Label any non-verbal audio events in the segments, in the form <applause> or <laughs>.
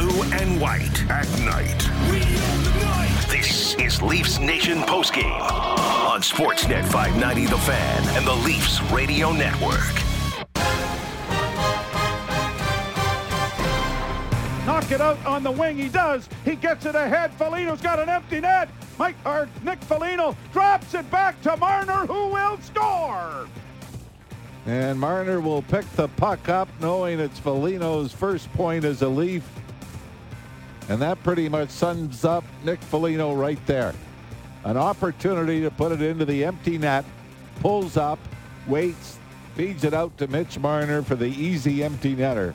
blue and white at night. This is Leafs Nation postgame on Sportsnet 590 The Fan and the Leafs Radio Network. Knock it out on the wing. He does. He gets it ahead. Foligno's got an empty net. Mike or Nick Foligno drops it back to Marner, who will score. And Marner will pick the puck up, knowing it's Foligno's first point as a Leaf. And that pretty much sums up Nick Foligno right there. An opportunity to put it into the empty net, pulls up, waits, feeds it out to Mitch Marner for the easy empty netter.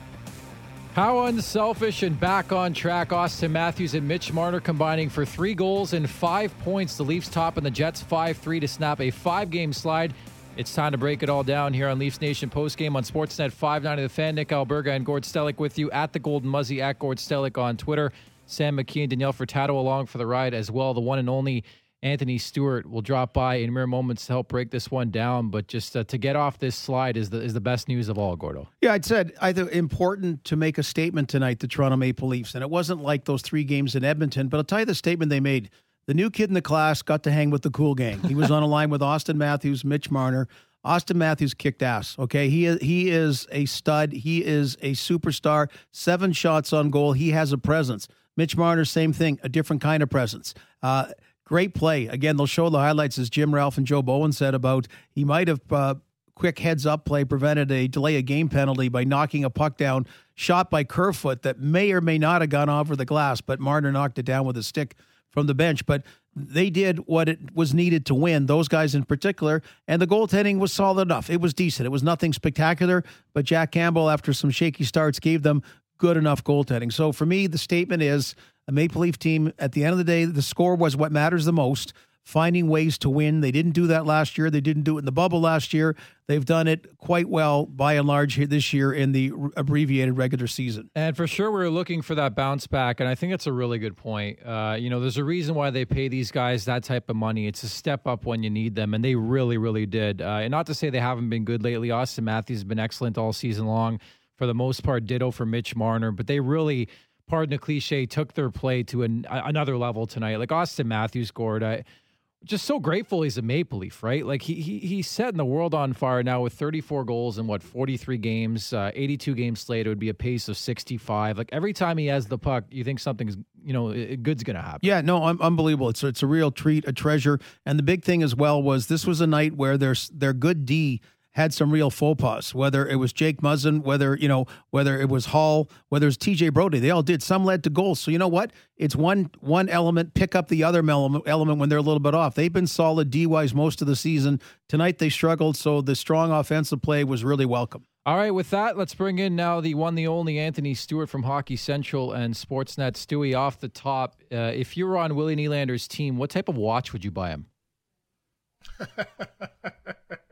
How unselfish and back on track. Auston Matthews and Mitch Marner combining for three goals and five points. The Leafs top and the Jets 5 3 to snap a five game slide. It's time to break it all down here on Leafs Nation postgame on Sportsnet 590 The Fan. Nick Alberga and Gord Stellick with you at the Golden Muzzy at Gord Stellick on Twitter. Sam McKee and Danielle Furtado along for the ride as well. The one and only Anthony Stewart will drop by in mere moments to help break this one down. But just uh, to get off this slide is the is the best news of all, Gordo. Yeah, I'd said either important to make a statement tonight, the Toronto Maple Leafs, and it wasn't like those three games in Edmonton. But I'll tell you the statement they made. The new kid in the class got to hang with the cool gang. He was on a line with Auston Matthews, Mitch Marner. Auston Matthews kicked ass. Okay, he is he is a stud. He is a superstar. Seven shots on goal. He has a presence. Mitch Marner, same thing, a different kind of presence. Uh, great play. Again, they'll show the highlights as Jim Ralph and Joe Bowen said about he might have uh, quick heads up play prevented a delay a game penalty by knocking a puck down shot by Kerfoot that may or may not have gone over the glass, but Marner knocked it down with a stick from the bench. But they did what it was needed to win, those guys in particular, and the goaltending was solid enough. It was decent. It was nothing spectacular, but Jack Campbell, after some shaky starts, gave them good enough goaltending. So for me, the statement is a Maple Leaf team, at the end of the day, the score was what matters the most. Finding ways to win. They didn't do that last year. They didn't do it in the bubble last year. They've done it quite well by and large here this year in the abbreviated regular season. And for sure, we are looking for that bounce back. And I think that's a really good point. Uh, you know, there's a reason why they pay these guys that type of money. It's a step up when you need them. And they really, really did. Uh, and not to say they haven't been good lately. Auston Matthews has been excellent all season long. For the most part, ditto for Mitch Marner. But they really pardon the cliche, took their play to an, another level tonight. Like Auston Matthews scored. I just so grateful he's a Maple Leaf, right? Like he he he's setting the world on fire now with 34 goals in what 43 games, uh, 82 games slated It would be a pace of 65. Like every time he has the puck, you think something's you know good's gonna happen. Yeah, no, I'm unbelievable. It's it's a real treat, a treasure, and the big thing as well was this was a night where there's their good D had some real faux pas. Whether it was Jake Muzzin, whether you know, whether it was Holl, whether it was T.J. Brodie, they all did. Some led to goals. So you know what? It's one one element. Pick up the other element when they're a little bit off. They've been solid D wise most of the season. Tonight they struggled, so the strong offensive play was really welcome. All right, with that, let's bring in now the one, the only Anthony Stewart from Hockey Central and Sportsnet. Stewie, off the top, uh, if you were on Willie Nylander's team, what type of watch would you buy him? <laughs>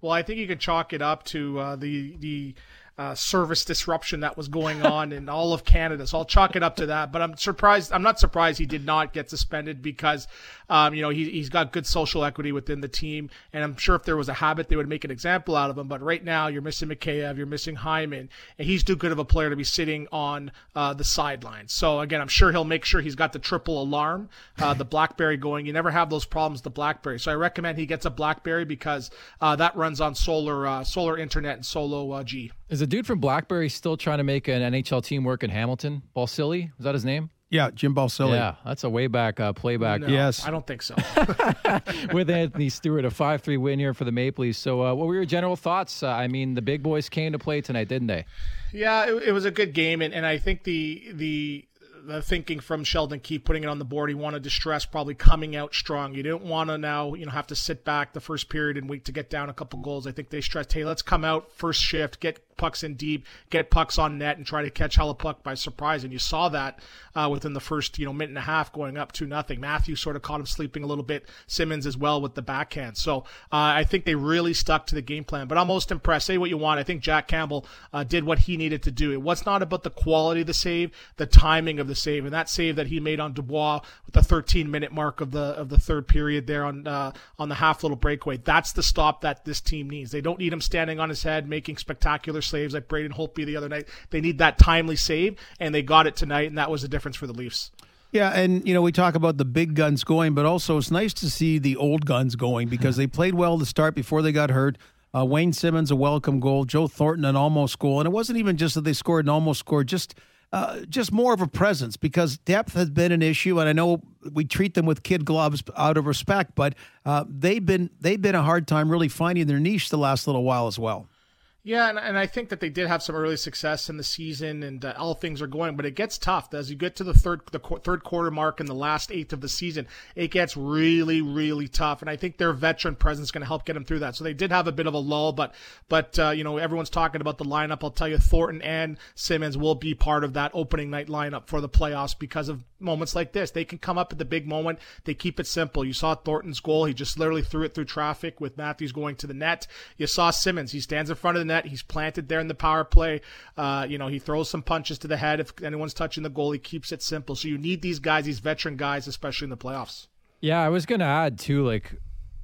Well, I think you can chalk it up to uh, the the uh, service disruption that was going <laughs> on in all of Canada. So I'll chalk it up to that. But I'm surprised. I'm not surprised he did not get suspended because, um, you know, he, he's got good social equity within the team. And I'm sure if there was a habit, they would make an example out of him. But right now, you're missing Mikheyev, you're missing Hyman, and he's too good of a player to be sitting on uh, the sidelines. So again, I'm sure he'll make sure he's got the triple alarm, uh, the BlackBerry going. You never have those problems the BlackBerry. So I recommend he gets a BlackBerry because uh, that runs on solar uh, solar internet and Solo uh, G. Is the dude from Blackberry still trying to make an NHL team work in Hamilton? Balsillie? Was that his name? Yeah, Jim Balsillie. Yeah, that's a way back uh, playback. No, yes. I don't think so. <laughs> With Anthony Stewart, a 5 3 win here for the Maple Leafs. So, uh, what were your general thoughts? Uh, I mean, the big boys came to play tonight, didn't they? Yeah, it, it was a good game, and, and I think the the the thinking from Sheldon Keefe putting it on the board. He wanted to stress probably coming out strong. You didn't want to now, you know, have to sit back the first period and wait to get down a couple goals. I think they stressed, hey, let's come out first shift, get pucks in deep, get pucks on net, and try to catch Hellebuyck by surprise. And you saw that uh, within the first, you know, minute and a half, going up to nothing. Matthew sort of caught him sleeping a little bit. Simmonds as well with the backhand. So uh, I think they really stuck to the game plan. But I'm most impressed. Say what you want. I think Jack Campbell uh, did what he needed to do. It was not about the quality of the save, the timing of the save, and that save that he made on Dubois with the 13 minute mark of the of the third period there on uh, on the half little breakaway. That's the stop that this team needs. They don't need him standing on his head making spectacular saves like Braden Holtby the other night. They need that timely save, and they got it tonight, and that was the difference for the Leafs. Yeah, and you know we talk about the big guns going, but also it's nice to see the old guns going because <laughs> they played well to start before they got hurt. Uh, Wayne Simmonds a welcome goal, Joe Thornton an almost goal, and it wasn't even just that they scored an almost score, just uh, just more of a presence because depth has been an issue, and I know we treat them with kid gloves out of respect, but uh, they've been they've been a hard time really finding their niche the last little while as well. Yeah, and, and I think that they did have some early success in the season, and uh, all things are going. But it gets tough as you get to the third the qu- third quarter mark in the last eighth of the season. It gets really, really tough, and I think their veteran presence is going to help get them through that. So they did have a bit of a lull, but but uh, you know everyone's talking about the lineup. I'll tell you, Thornton and Simmonds will be part of that opening night lineup for the playoffs because of moments like this. They can come up at the big moment. They keep it simple. You saw Thornton's goal; he just literally threw it through traffic with Matthews going to the net. You saw Simmonds; he stands in front of the net net. He's planted there in the power play. Uh, you know, he throws some punches to the head if anyone's touching the goal. He keeps it simple. So you need these guys, these veteran guys, especially in the playoffs. Yeah, I was going to add too, like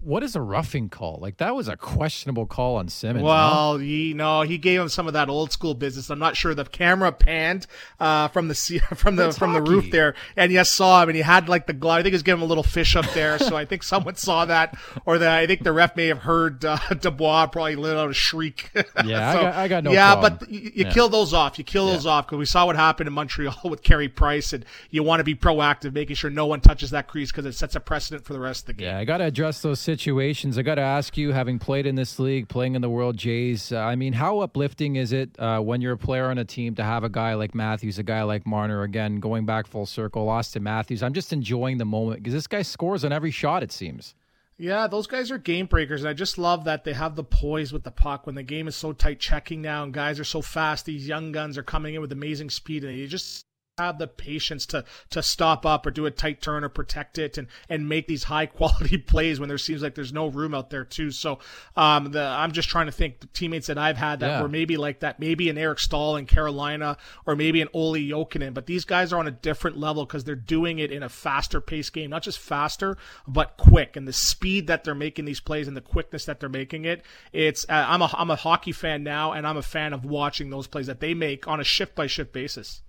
what is a roughing call? Like that was a questionable call on Simmonds. Well, no? he no, he gave him some of that old school business. I'm not sure the camera panned uh, from the <laughs> from the from hockey. the roof there, and yes, saw him, and he had like the glove. I think he was giving him a little fish up there, so I think <laughs> someone saw that, or the I think the ref may have heard uh, <laughs> Dubois probably let out a shriek. Yeah, so, I, got, I, got, no. Yeah, problem. but you, you yeah. kill those off. You kill those off because we saw what happened in Montreal with Carey Price, and you want to be proactive, making sure no one touches that crease because it sets a precedent for the rest of the game. Yeah, I got to address those situations. I got to ask you, having played in this league, playing in the World Jays, uh, I mean, how uplifting is it uh, when you're a player on a team to have a guy like Matthews, a guy like Marner, again, going back full circle, Auston Matthews? I'm just enjoying the moment because this guy scores on every shot, it seems. Yeah, those guys are game breakers, and I just love that they have the poise with the puck when the game is so tight checking now and guys are so fast. These young guns are coming in with amazing speed, and you just have the patience to to stop up or do a tight turn or protect it and and make these high <laughs> quality plays when there seems like there's no room out there too. So um, the I'm just trying to think the teammates that I've had that yeah. were maybe like that, maybe an Eric Staal in Carolina or maybe an Olli Jokinen, but these guys are on a different level because they're doing it in a faster pace game, not just faster but quick, and the speed that they're making these plays and the quickness that they're making it. It's uh, I'm a I'm a hockey fan now, and I'm a fan of watching those plays that they make on a shift by shift basis.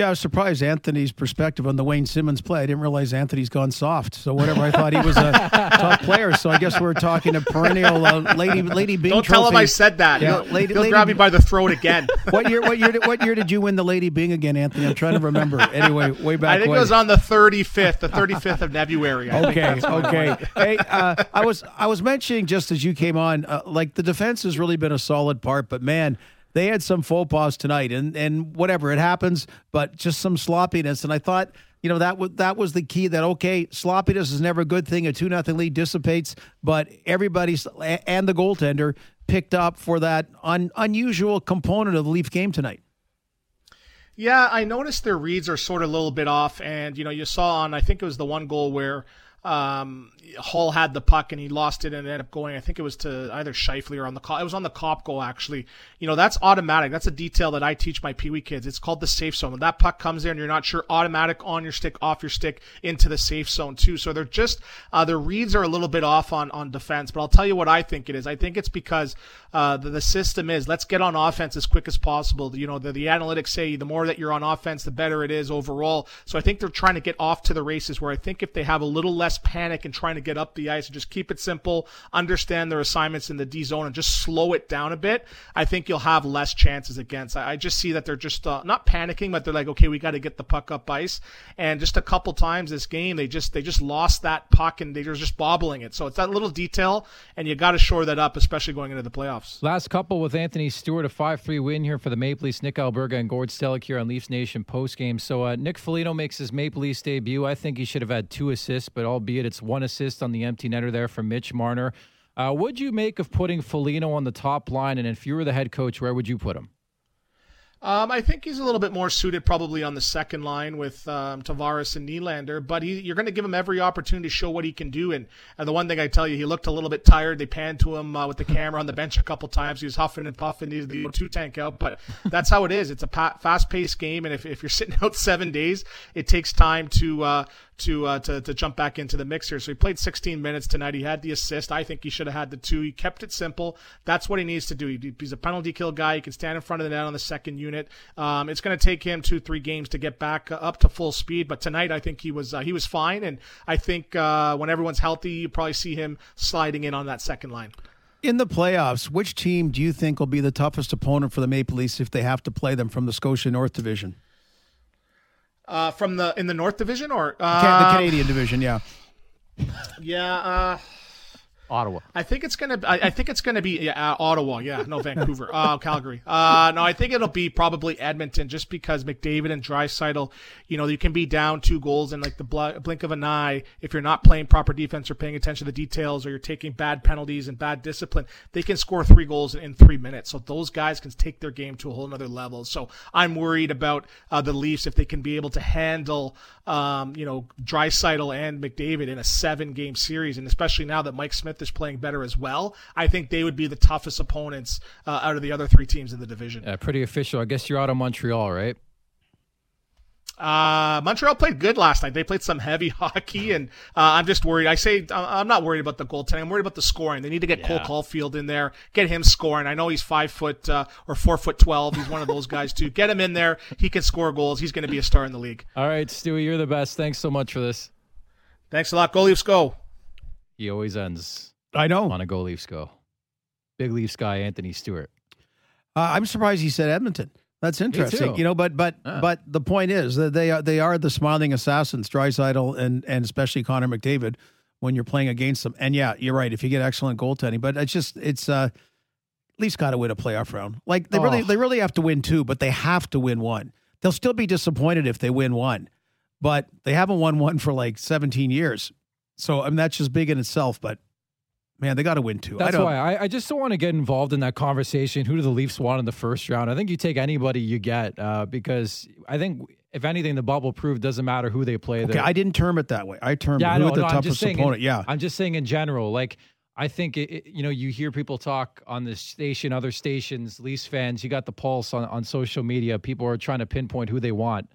Yeah, I was surprised Anthony's perspective on the Wayne Simmonds play. I didn't realize Anthony's gone soft. So whatever, I thought he was a <laughs> top player. So I guess we're talking a perennial uh, lady lady Byng. Don't trophy. tell him I said that. Yeah, he'll, lady, he'll lady, grab me by the throat again. <laughs> what year? What year? Did, what year did you win the Lady Byng again, Anthony? I'm trying to remember. Anyway, way back. I think way. it was on the 35th, the 35th of February. okay, okay. <laughs> hey, uh, I was I was mentioning just as you came on, uh, like the defense has really been a solid part, but man they had some faux pas tonight, and and whatever it happens, but just some sloppiness. And I thought, you know, that was that was the key. That okay, sloppiness is never a good thing. A two nothing lead dissipates, but everybody's and the goaltender picked up for that un, unusual component of the Leaf game tonight. Yeah, I noticed their reads are sort of a little bit off, and you know, you saw on I think it was the one goal where um, Holl had the puck and he lost it and it ended up going. I think it was to either Scheifele or on the Copp. it was on the Copp goal actually. You know that's automatic. That's a detail that I teach my Pee Wee kids. It's called the safe zone. When that puck comes in, you're not sure automatic on your stick, off your stick into the safe zone too. So they're just uh, their reads are a little bit off on on defense. But I'll tell you what I think it is. I think it's because uh, the, the system is let's get on offense as quick as possible. You know the, the analytics say the more that you're on offense, the better it is overall. So I think they're trying to get off to the races. Where I think if they have a little less panic and trying to get up the ice and just keep it simple, understand their assignments in the D zone and just slow it down a bit, I think you'll have less chances against. I, just see that they're just uh, not panicking, but they're like, okay, we got to get the puck up ice. And just a couple times this game, they just they just lost that puck and they were just bobbling it. So it's that little detail, and you got to shore that up, especially going into the playoffs. Last couple with Anthony Stewart, a five-three win here for the Maple Leafs. Nick Alberga and Gord Stellick here on Leafs Nation post game. So uh, Nick Foligno makes his Maple Leafs debut. I think he should have had two assists, but albeit it's one assist on the empty netter there from Mitch Marner. Uh, what'd you make of putting Foligno on the top line? And if you were the head coach, where would you put him? Um, I think he's a little bit more suited probably on the second line with um, Tavares and Nylander, but he, you're going to give him every opportunity to show what he can do. And, and the one thing I tell you, he looked a little bit tired. They panned to him uh, with the camera on the bench a couple times. He was huffing and puffing. He's the two tank out, but that's how it is. It's a pa- fast paced game, and if, if you're sitting <laughs> out seven days, it takes time to uh, to, uh, to to jump back into the mix here. So he played 16 minutes tonight. He had the assist. I think he should have had the two. He kept it simple. That's what he needs to do. He, he's a penalty kill guy. He can stand in front of the net on the second unit. Um, it's going to take him two, three games to get back uh, up to full speed. But tonight, I think he was uh, he was fine. And I think uh, when everyone's healthy, you probably see him sliding in on that second line. In the playoffs, which team do you think will be the toughest opponent for the Maple Leafs if they have to play them from the Scotia North Division? Uh, from the in the North Division or uh, the Canadian Division, yeah. Yeah, uh, Ottawa. I think it's gonna. I, I think it's gonna be yeah, uh, Ottawa. Yeah, no Vancouver. Uh, <laughs> Calgary. Uh, no, I think it'll be probably Edmonton, just because McDavid and Draisaitl. You know, you can be down two goals in like the bl- blink of an eye if you're not playing proper defense or paying attention to the details, or you're taking bad penalties and bad discipline. They can score three goals in, in three minutes. So those guys can take their game to a whole other level. So I'm worried about uh, the Leafs if they can be able to handle, um, you know, Draisaitl and McDavid in a seven game series, and especially now that Mike Smith is playing better as well. I think they would be the toughest opponents uh, out of the other three teams in the division. Yeah, pretty official. I guess you're out of Montreal, right? Uh, Montreal played good last night. They played some heavy <laughs> hockey, and uh, I'm just worried. I say I'm not worried about the goaltending. I'm worried about the scoring. They need to get yeah. Cole Caufield in there, get him scoring. I know he's five foot uh, or four foot twelve. He's one of those guys too. Get him in there. He can score goals. He's going to be a star in the league. All right, Stewie, you're the best. Thanks so much for this. Thanks a lot. Go Leafs, go. He always ends. I know. On a Go Leafs go. Big Leafs guy, Anthony Stewart. Uh, I'm surprised he said Edmonton. That's interesting, you know. But but yeah. but the point is that they are they are the smiling assassins, Draisaitl and and especially Connor McDavid when you're playing against them. And yeah, you're right. If you get excellent goaltending, but it's just it's uh, at least got to win a playoff round. Like they oh. really they really have to win two, but they have to win one. They'll still be disappointed if they win one, but they haven't won one for like 17 years. So I mean that's just big in itself. But Man, they got to win too. That's I why I, I, just don't want to get involved in that conversation. Who do the Leafs want in the first round? I think you take anybody you get uh, because I think if anything, the bubble proved doesn't matter who they play. Okay, I didn't term it that way. I termed yeah, who no, the no, toughest opponent. In, yeah, I'm just saying in general. Like I think it, it, you know you hear people talk on this station, other stations, Leafs fans. You got the pulse on on social media. People are trying to pinpoint who they want.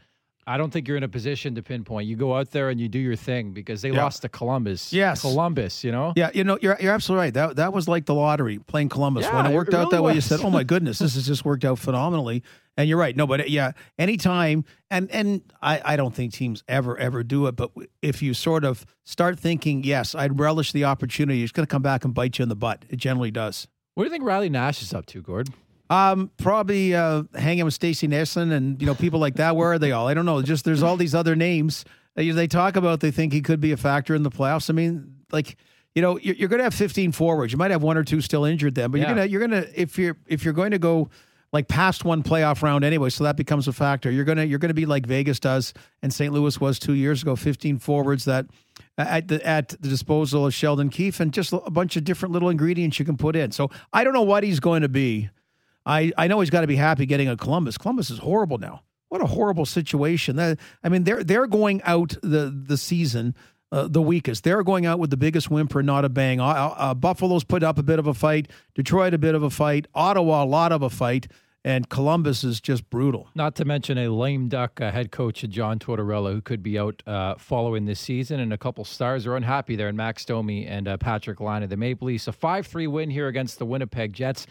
I don't think you're in a position to pinpoint. You go out there and you do your thing because they yeah. lost to Columbus. Yes, Columbus. You know. Yeah, you know you're you're absolutely right. That that was like the lottery playing Columbus. Yeah, when it worked it really out that was. way, you said, "Oh my <laughs> goodness, this has just worked out phenomenally." And you're right. No, but yeah, anytime, and and I I don't think teams ever ever do it. But if you sort of start thinking, yes, I'd relish the opportunity, it's going to come back and bite you in the butt. It generally does. What do you think Riley Nash is up to, Gord? Um, probably uh, hanging with Stacey Noesen and you know people like that. Where are they all? I don't know. Just there's all these other names that they talk about. They think he could be a factor in the playoffs. I mean, like you know, you're, you're going to have 15 forwards. You might have one or two still injured then, but yeah. you're gonna you're gonna if you're if you're going to go like past one playoff round anyway, so that becomes a factor. You're gonna you're gonna be like Vegas does and St. Louis was two years ago, 15 forwards that at the at the disposal of Sheldon Keefe and just a bunch of different little ingredients you can put in. So I don't know what he's going to be. I, I know he's got to be happy getting a Columbus. Columbus is horrible now. What a horrible situation. That, I mean, they're they're going out the the season uh, the weakest. They're going out with the biggest whimper, not a bang. Uh, uh, Buffalo's put up a bit of a fight. Detroit a bit of a fight. Ottawa a lot of a fight. And Columbus is just brutal. Not to mention a lame duck uh, head coach, John Tortorella, who could be out uh, following this season. And a couple stars are unhappy there in Max Domi and uh, Line of The Maple Leafs, a 5 3 win here against the Winnipeg Jets.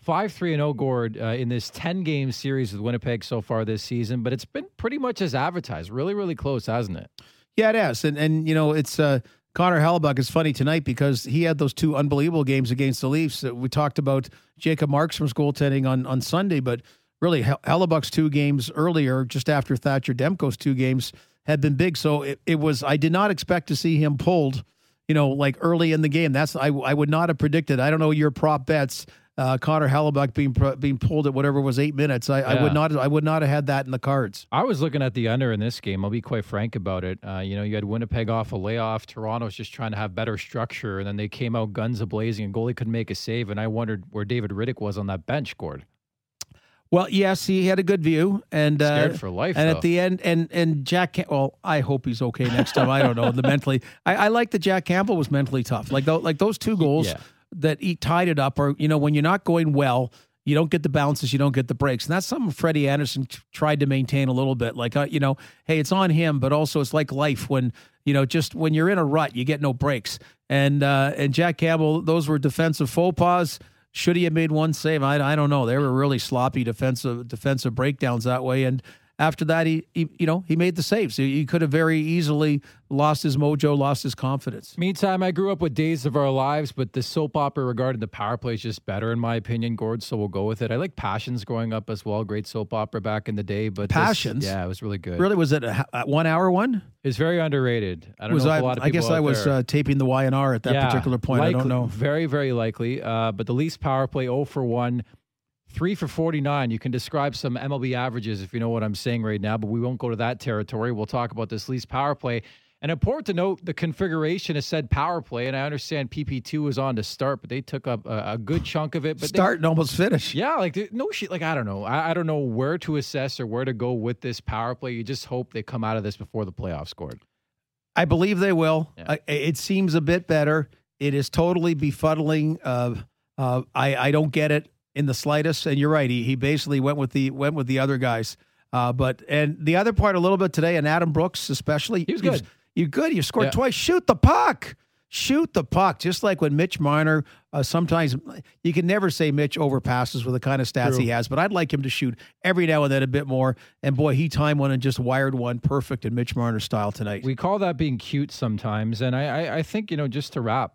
5 3 0 Gord uh, in this 10 game series with Winnipeg so far this season, but it's been pretty much as advertised. Really, really close, hasn't it? Yeah, it has. And, and you know, it's uh, Connor Hellebuyck is funny tonight because he had those two unbelievable games against the Leafs. We talked about Jacob Markstrom's goaltending on, on Sunday, but really, Hellebuyck's two games earlier, just after Thatcher Demko's two games, had been big. So it, it was, I did not expect to see him pulled, you know, like early in the game. That's, I, I would not have predicted. I don't know your prop bets uh, Connor Hellebuyck being being pulled at whatever was eight minutes. I, yeah. I, would not I would not have had that in the cards. I was looking at the under in this game. I'll be quite frank about it. Uh, you know, you had Winnipeg off a layoff. Toronto's just trying to have better structure, and then they came out guns a blazing, and goalie couldn't make a save. And I wondered where David Rittich was on that bench, Gord. Well, yes, he had a good view, and uh, Scared for life, And though. at the end, and and Jack. Cam- well, I hope he's okay next time. I don't know the mentally. I, I like that Jack Campbell was mentally tough. Like tho- like those two goals Yeah. That he tied it up, or you know when you're not going well. You don't get the bounces, you don't get the breaks, and that's something Freddie Andersen t- tried to maintain a little bit. Like, uh, you know, hey, it's on him, but also it's like life when you know just when you're in a rut, you get no breaks. And uh, and Jack Campbell, those were defensive faux pas. Should he have made one save? I, I don't know. They were really sloppy defensive defensive breakdowns that way. And after that, he, he you know he made the saves. He, he could have very easily lost his mojo, lost his confidence. Meantime, I grew up with Days of Our Lives, but the soap opera regarding the power play is just better in my opinion, Gord. So we'll go with it. I like Passions growing up as well. Great soap opera back in the day, but this- Passions? yeah, it was really good. Really, was it a, a one hour one? It's very underrated. I don't Was know I? if a lot of I guess I was uh, taping the Y and R at that Yeah, particular point. I don't know. Very, very likely. Uh, but the least power play 0 for 1, 3 for 49. You can describe some MLB averages if you know what I'm saying right now, but we won't go to that territory. We'll talk about this Leafs power play. And important to note, the configuration is said power play, and I understand PP2 was on to start, but they took up a, a good chunk of it. But they- Start and almost finish. yeah, like no shit. Like I don't know. I, I don't know where to assess or where to go with this power play. You just hope they come out of this before the playoffs scored. I believe they will. Yeah. I, it seems a bit better. It is totally befuddling. Uh, uh, I I don't get it in the slightest. And you're right. He he basically went with the went with the other guys. Uh, but and the other part a little bit today, and Adam Brooks especially. He was you- good. You're good. You scored Yeah. twice. Shoot the puck. Shoot the puck. Just like when Mitch Marner, uh, sometimes you can never say Mitch overpasses with the kind of stats True. he has, but I'd like him to shoot every now and then a bit more. And boy, he timed one and just wired one perfect in Mitch Marner style tonight. We call that being cute sometimes, and I, I, I think you know just to wrap,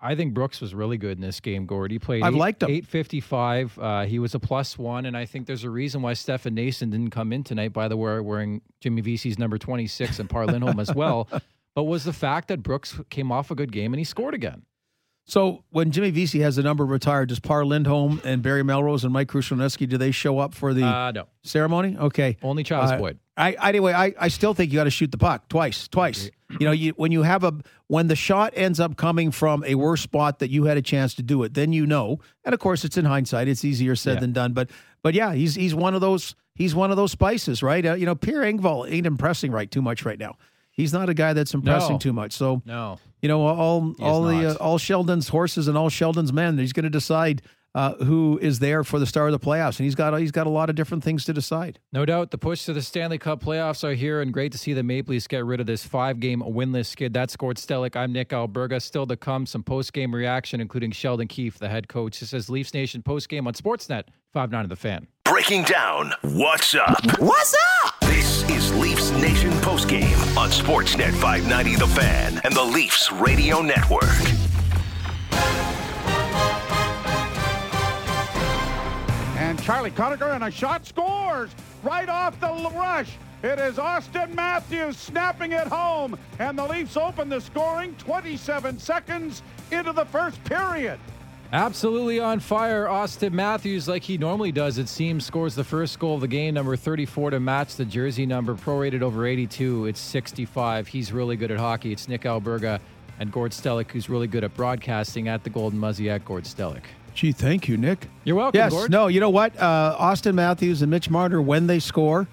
I think Brooks was really good in this game. Gord, he played. I've eight, liked him. Eight fifty five. Uh, he was a plus one, and I think there's a reason why Stefan Noesen didn't come in tonight. By the way, wearing Jimmy Vesey's number twenty six and Par Lindholm as well. <laughs> But was the fact that Brooks came off a good game and he scored again. So when Jimmy Vesey has the number retired, does Par Lindholm and Barry Melrose and Mike Krushelnyski, do they show up for the Uh, no, ceremony? Okay. only Charles Uh, Boyd. I anyway, I, I still think you got to shoot the puck twice, twice. You know, you when you have a when the shot ends up coming from a worse spot that you had a chance to do it, then you know. And of course, it's in hindsight; it's easier said Yeah. than done. But but yeah, he's he's one of those he's one of those spices, right? Uh, you know, Pierre Engvall ain't impressing right too much right now. He's not a guy that's impressing No. too much. So No, you know all all the uh, all Sheldon's horses and all Sheldon's men. He's going to decide uh, who is there for the start of the playoffs, and he's got he's got a lot of different things to decide. No doubt the push to the Stanley Cup playoffs are here, and great to see the Maple Leafs get rid of this five game winless skid. That's Gord Stellick. I'm Nick Alberga. Still to come, some post game reaction, including Sheldon Keefe, the head coach. This is Leafs Nation post game on Sportsnet 5 9 of the fan. Breaking down what's up. What's up? This is Leafs Nation post-game on Sportsnet 590 The Fan and the Leafs Radio Network. Charlie Conacher and a shot scores right off the rush. It is Auston Matthews snapping it home, and the Leafs open the scoring 27 seconds into the first period. Absolutely on fire. Auston Matthews, like he normally does, it seems, scores the first goal of the game, number 34 to match the jersey number, prorated over 82. It's 65. He's really good at hockey. It's Nick Alberga and Gord Stellick, who's really good at broadcasting at the Golden Muzzy at Gord Stellick. Gee, thank you, Nick. You're welcome, Yes, Gord. no, you know what? Uh, Auston Matthews and Mitch Marner, when they score,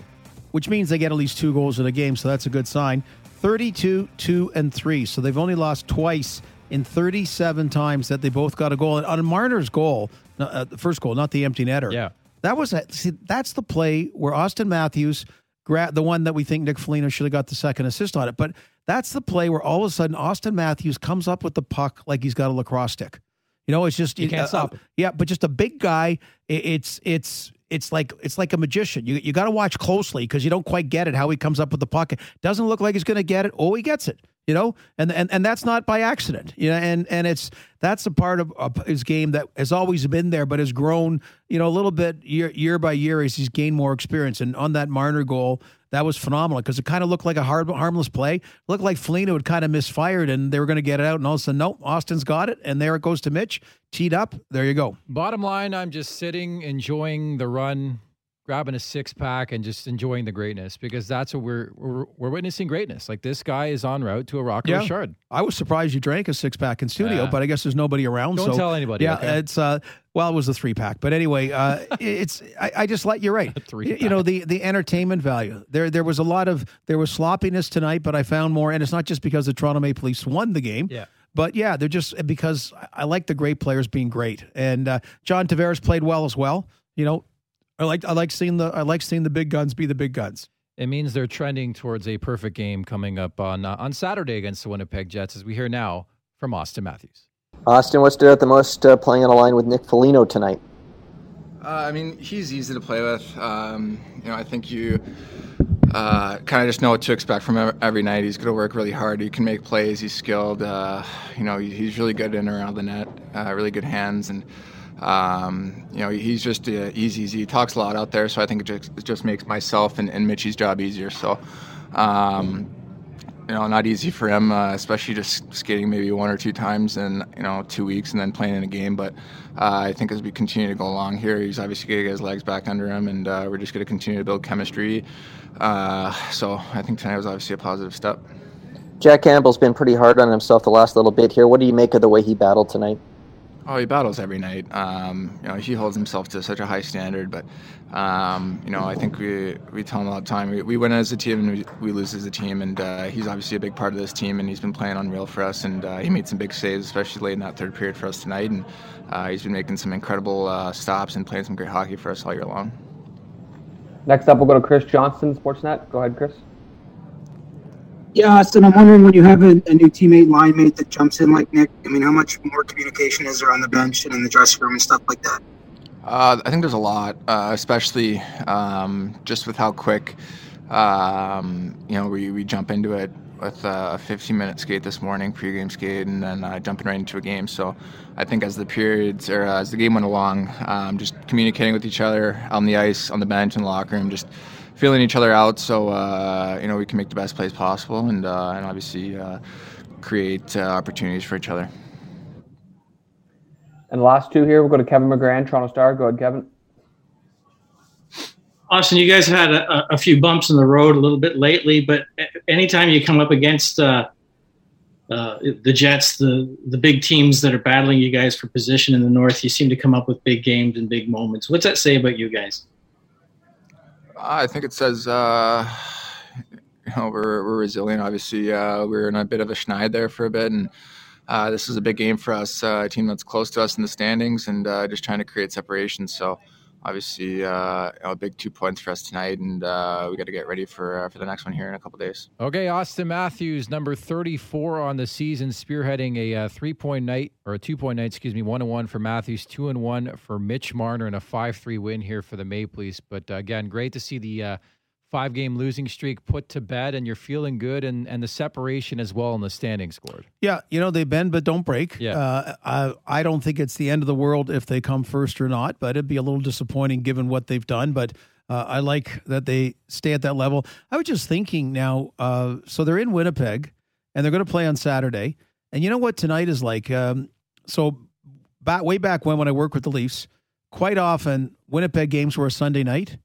which means they get at least two goals in a game, so that's a good sign. 32, 2, and 3. So they've only lost twice in 37 times that they both got a goal. And on Marner's goal, uh, the first goal, not the empty netter. Yeah. That was a, see, that's the play where Auston Matthews grabbed the one that we think Nick Foligno should have got the second assist on it. But that's the play where all of a sudden Auston Matthews comes up with the puck like he's got a lacrosse stick. You know, it's just You can't uh, stop uh. Yeah, but just a big guy. It's it's it's like it's like a magician. You you got to watch closely because you don't quite get it how he comes up with the puck. Doesn't look like he's going to get it. Oh, he gets it. You know, and and and that's not by accident. You know, and and it's that's a part of, of his game that has always been there, but has grown. You know, a little bit year year by year as he's gained more experience. And on that Marner goal, that was phenomenal because it kind of looked like a hard, harmless play. looked like Foligno had kind of misfired and they were going to get it out. And all of a sudden, nope, Auston's got it. And there it goes to Mitch. Teed up. There you go. Bottom line, I'm just sitting, enjoying the run, grabbing a six pack and just enjoying the greatness because that's what we're we're, we're witnessing greatness. Like this guy is en route to a Rocket Yeah. shard. I was surprised you drank a six pack in studio, Yeah. but I guess there's nobody around. Don't so, tell anybody, Yeah, okay? it's uh, well, it was a three pack, but anyway, uh, <laughs> it's I, I just like you're right. three-pack. You know the the entertainment value. There there was a lot of there was sloppiness tonight, but I found more, and it's not just because the Toronto Maple Leafs won the game. Yeah. But yeah, they're just because I- I like the great players being great, and uh, John Tavares played well as well. You know, I like I like seeing the I like seeing the big guns be the big guns. It means they're trending towards a perfect game coming up on uh, on Saturday against the Winnipeg Jets, as we hear now from Auston Matthews. Auston, what stood out the most uh, playing on a line with Nick Foligno tonight? Uh, I mean, he's easy to play with. Um, you know, I think you uh, kind of just know what to expect from him every night. He's going to work really hard. He can make plays. He's skilled. Uh, you know, he's really good in and around the net. Uh, really good hands, and um, you know, he's just uh, easy. easy. He talks a lot out there, so I think it just, it just makes myself and, and Mitchie's job easier. So. Um, you know, not easy for him, uh, especially just skating maybe one or two times in you know two weeks and then playing in a game. But uh, I think as we continue to go along here, he's obviously going to get his legs back under him, and uh, we're just going to continue to build chemistry. Uh, so I think tonight was obviously a positive step. Jack Campbell's been pretty hard on himself the last little bit here. What do you make of the way he battled tonight? Oh, he battles every night. Um, you know, he holds himself to such a high standard. But um, you know, I think we we tell him all the time we, we win as a team and we, we lose as a team. And uh, he's obviously a big part of this team, and he's been playing unreal for us. And uh, he made some big saves, especially late in that third period for us tonight. And uh, he's been making some incredible uh, stops and playing some great hockey for us all year long. Next up, we'll go to Chris Johnson, Sportsnet. Go ahead, Chris. Yeah, Auston, I'm wondering when you have a, a new teammate, line mate that jumps in like Nick, I mean, how much more communication is there on the bench and in the dressing room and stuff like that? Uh, I think there's a lot, uh, especially um, just with how quick, um, you know, we, we jump into it with a 15 minute skate this morning, pregame skate, and then uh, jumping right into a game. So I think as the periods or uh, as the game went along, um, just communicating with each other on the ice, on the bench, in the locker room, just feeling each other out so, uh, you know, we can make the best plays possible and, uh, and obviously uh, create uh, opportunities for each other. And the last two here, we'll go to Kevin McGran, Toronto Star. Go ahead, Kevin. Auston, you guys had a, a few bumps in the road a little bit lately, but anytime you come up against uh, uh, the Jets, the the big teams that are battling you guys for position in the North, you seem to come up with big games and big moments. What's that say about you guys? I think it says, uh, you know, we're, we're resilient. Obviously, uh, we are in a bit of a schneid there for a bit, and uh, this is a big game for us, uh, a team that's close to us in the standings, and uh, just trying to create separation. So, obviously, uh, you know, a big two points for us tonight, and uh, we got to get ready for uh, for the next one here in a couple days. Okay, Auston Matthews, number 34 on the season, spearheading a uh, three point night or a two point night, excuse me, one and one for Matthews, two and one for Mitch Marner, and a 5 3 win here for the Maple Leafs. But uh, again, great to see the uh, five game losing streak put to bed, and you're feeling good, and, and the separation as well in the standing scored. Yeah, you know they bend but don't break. Yeah. uh, I, I don't think it's the end of the world if they come first or not, but it'd be a little disappointing given what they've done. But uh, I like that they stay at that level. I was just thinking now. Uh, so they're in Winnipeg, and they're going to play on Saturday. And you know what tonight is like? Um, so back way back when when I worked with the Leafs, quite often Winnipeg games were a Sunday night,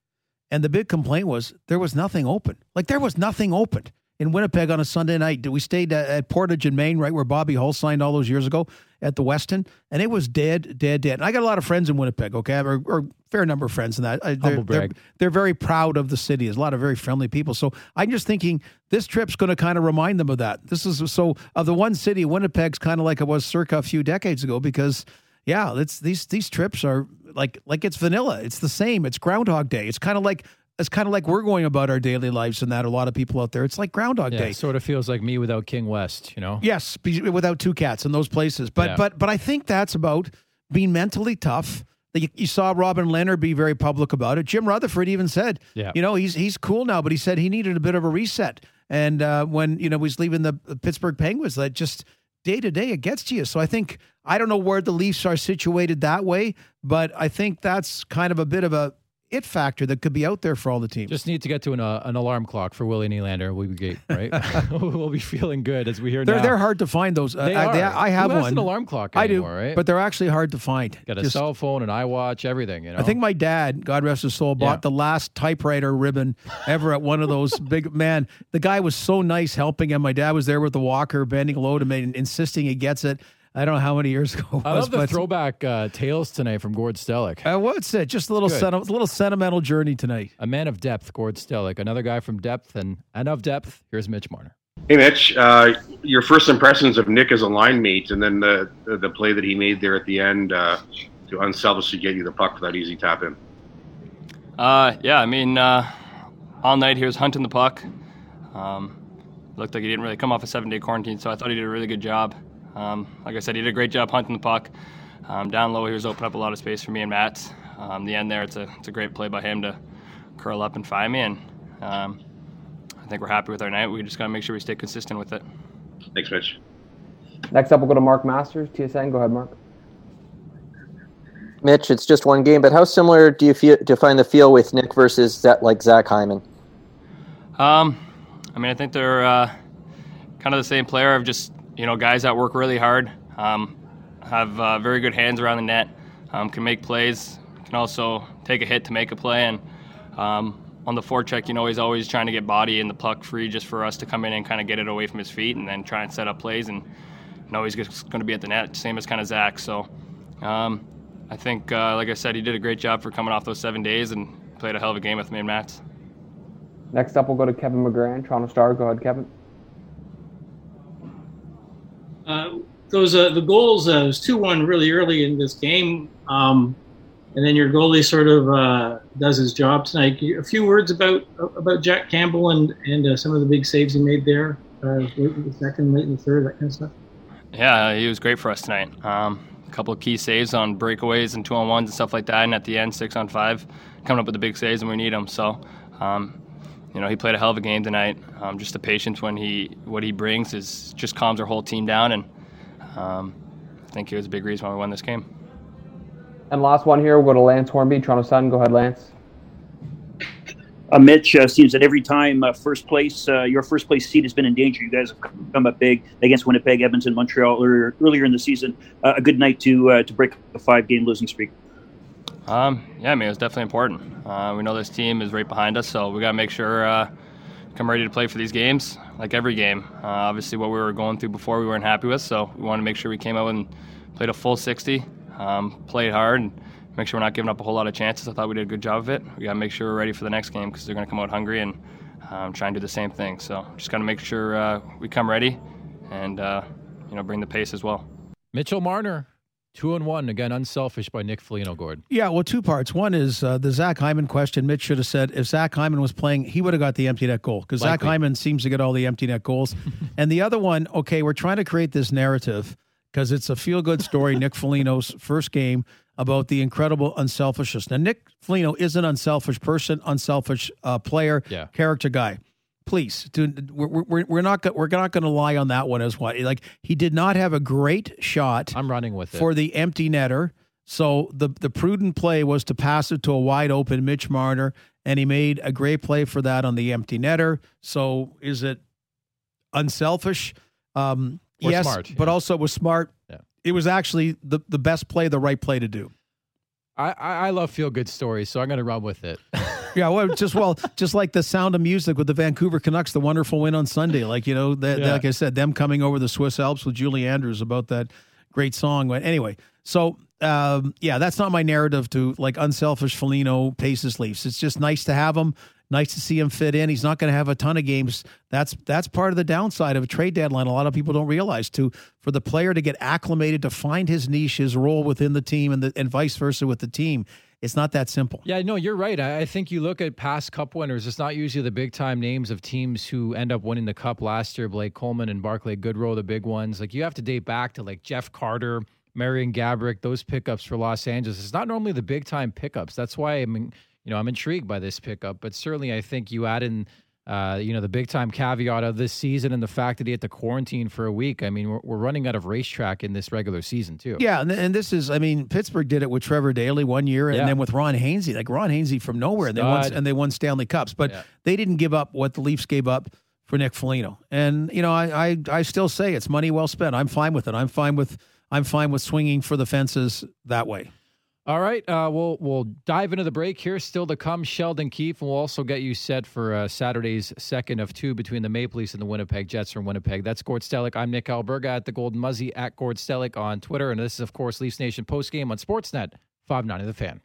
and the big complaint was there was nothing open. Like there was nothing open in Winnipeg on a Sunday night. We stayed at, Portage in Main, right where Bobby Hull signed all those years ago at the Westin, and it was dead, dead, dead. And I got a lot of friends in Winnipeg, okay, or, or a fair number of friends in that. I, they're, they're, they're very proud of the city. There's a lot of very friendly people. So I'm just thinking this trip's going to kind of remind them of that. This is so of the one city, Winnipeg's kind of like it was circa a few decades ago because yeah, it's these these trips are like like it's vanilla. It's the same. It's Groundhog Day. It's kind of like it's kind of like we're going about our daily lives and that a lot of people out there. It's like Groundhog Yeah, Day. it sort of feels like me without King West, you know? Yes, without two cats in those places. But Yeah. but but I think that's about being mentally tough. You, you saw Robin Lehner be very public about it. Jim Rutherford even said, Yeah. you know, he's he's cool now, but he said he needed a bit of a reset. And uh, when you know he was leaving the Pittsburgh Penguins, that just day to day it gets to you. So I think I don't know where the Leafs are situated that way, but I think that's kind of a bit of a it factor that could be out there for all the teams. Just need to get to an, uh, an alarm clock for Willie Nylander. We'll be great, right? <laughs> <laughs> we'll be feeling good as we hear they're, now. They're hard to find. Those They I, are. they- I have Who has one. an alarm clock I do, right? but they're actually hard to find. Got a Just- cell phone, an iWatch, everything. You know. I think my dad, God rest his soul, bought Yeah. the last typewriter ribbon ever at one of those <laughs> big man. The guy was so nice helping him. My dad was there with the walker, bending low to me and insisting he gets it. I don't know how many years <laughs> ago it was, I love the but throwback uh, tales tonight from Gord Stellick. uh, what's it? Just a little, Good. senti- a little sentimental journey tonight. A man of depth, Gord Stellick. Another guy from depth and, and of depth. Here's Mitch Marner. Hey Mitch, uh, your first impressions of Nick as a line mate, and then the the, the play that he made there at the end uh, to unselfishly get you the puck for that easy tap in. Uh, yeah, I mean, uh, all night he was hunting the puck. Um, looked like he didn't really come off a seven day quarantine, so I thought he did a really good job. Um, like I said, he did a great job hunting the puck. Um, down low, he was opening up a lot of space for me and Matt. Um, the end there, it's a, it's a great play by him to curl up and find me, and um, I think we're happy with our night. We just got to make sure we stay consistent with it. Thanks, Mitch. Next up, we'll go to Mark Masters, TSN. Go ahead, Mark. Mitch, it's just one game, but how similar do you feel do you find the feel with Nick versus Za- like Zach Hyman? Um, I mean, I think they're uh, kind of the same player of just you know guys that work really hard, um, have uh, very good hands around the net, um, can make plays, can also take a hit to make a play, and um, on the forecheck, you know, he's always trying to get body and the puck free just for us to come in and kind of get it away from his feet and then try and set up plays and know he's going to be at the net, same as kind of Zach. So um, I think, uh, like I said, he did a great job for coming off those seven days and played a hell of a game with me and Matt. Next up, we'll go to Kevin McGran, Toronto Star. Go ahead, Kevin. Uh, those uh, the goals uh, was two one really early in this game, um, and then your goalie sort of uh, does his job tonight. A few words about about Jack Campbell and and uh, some of the big saves he made there, late in the second, late in the third, that kind of stuff. Yeah, he was great for us tonight. Um, a couple of key saves on breakaways and two on ones and stuff like that, and at the end, six on five, coming up with the big saves when we need them. So, um, you know, he played a hell of a game tonight. Um, just the patience when he what he brings is just calms our whole team down, and um, I think he was a big reason why we won this game. And last one here, we'll go to Lance Hornby, Toronto Sun. Go ahead, Lance. Uh, Mitch, uh, seems that every time uh, first place, uh, your first place seat has been in danger. You guys have come up big against Winnipeg, Edmonton, Montreal earlier, earlier in the season. Uh, a good night to uh, to break a five game losing streak. Um, yeah, I mean, it was definitely important. Uh, we know this team is right behind us, so we got to make sure uh, come ready to play for these games, like every game. Uh, obviously, what we were going through before, we weren't happy with, so we wanted to make sure we came out and played a full 60, um, played hard, and make sure we're not giving up a whole lot of chances. I thought we did a good job of it. We got to make sure we're ready for the next game because they're going to come out hungry and um, try and do the same thing. So just got to make sure uh, we come ready and uh, you know bring the pace as well. Mitchell Marner, two and one again, unselfish by Nick Foligno. Gord. Yeah, well, two parts. One is uh, the Zach Hyman question. Mitch should have said if Zach Hyman was playing, he would have got the empty net goal because Zach Hyman seems to get all the empty net goals. <laughs> and the other one, okay, we're trying to create this narrative because it's a feel good story. Nick Foligno's first game about the incredible unselfishness. Now, Nick Foligno is an unselfish person, unselfish uh, player, Yeah. character guy. Please, do, we're, we're, we're not we're not going to lie on that one as well. Like he did not have a great shot I'm running with it. for the empty netter. So the the prudent play was to pass it to a wide open Mitch Marner, and he made a great play for that on the empty netter. So is it unselfish? Um, Or yes, smart, but yeah. also it was smart. Yeah. It was actually the the best play, the right play to do. I, I, I love feel good stories, so I'm going to run with it. <laughs> Yeah, well, just well, just like the sound of music with the Vancouver Canucks, the wonderful win on Sunday. Like you know, that, Yeah. like I said, them coming over the Swiss Alps with Julie Andrews about that great song. But anyway, so um, yeah, that's not my narrative to like unselfish Foligno paces Leafs. It's just nice to have him. Nice to see him fit in. He's not going to have a ton of games. That's that's part of the downside of a trade deadline. A lot of people don't realize too. For the player to get acclimated to find his niche, his role within the team, and the, and vice versa with the team, it's not that simple. Yeah, no, you're right. I, think you look at past Cup winners. It's not usually the big time names of teams who end up winning the Cup last year. Blake Coleman and Barclay Goodrow, the big ones. Like you have to date back to like Jeff Carter, Marian Gaborik, those pickups for Los Angeles. It's not normally the big time pickups. That's why I mean, you know, I'm intrigued by this pickup. But certainly, I think you add in uh, you know, the big time caveat of this season and the fact that he had to quarantine for a week. I mean, we're, we're running out of racetrack in this regular season, too. Yeah, and, and this is, I mean, Pittsburgh did it with Trevor Daley one year, and Yeah. then with Ron Hainsey, like Ron Hainsey from nowhere, and they won, and they won Stanley Cups, but Yeah. they didn't give up what the Leafs gave up for Nick Foligno. And you know, I, I I still say it's money well spent. I'm fine with it. I'm fine with I'm fine with swinging for the fences that way. All right, uh, we'll we'll dive into the break here. Still to come, Sheldon Keefe, and we'll also get you set for uh, Saturday's second of two between the Maple Leafs and the Winnipeg Jets from Winnipeg. That's Gord Stellick. I'm Nick Alberga at the Golden Muzzy at Gord Stellick on Twitter, and this is of course Leafs Nation postgame on Sportsnet 590 The Fan.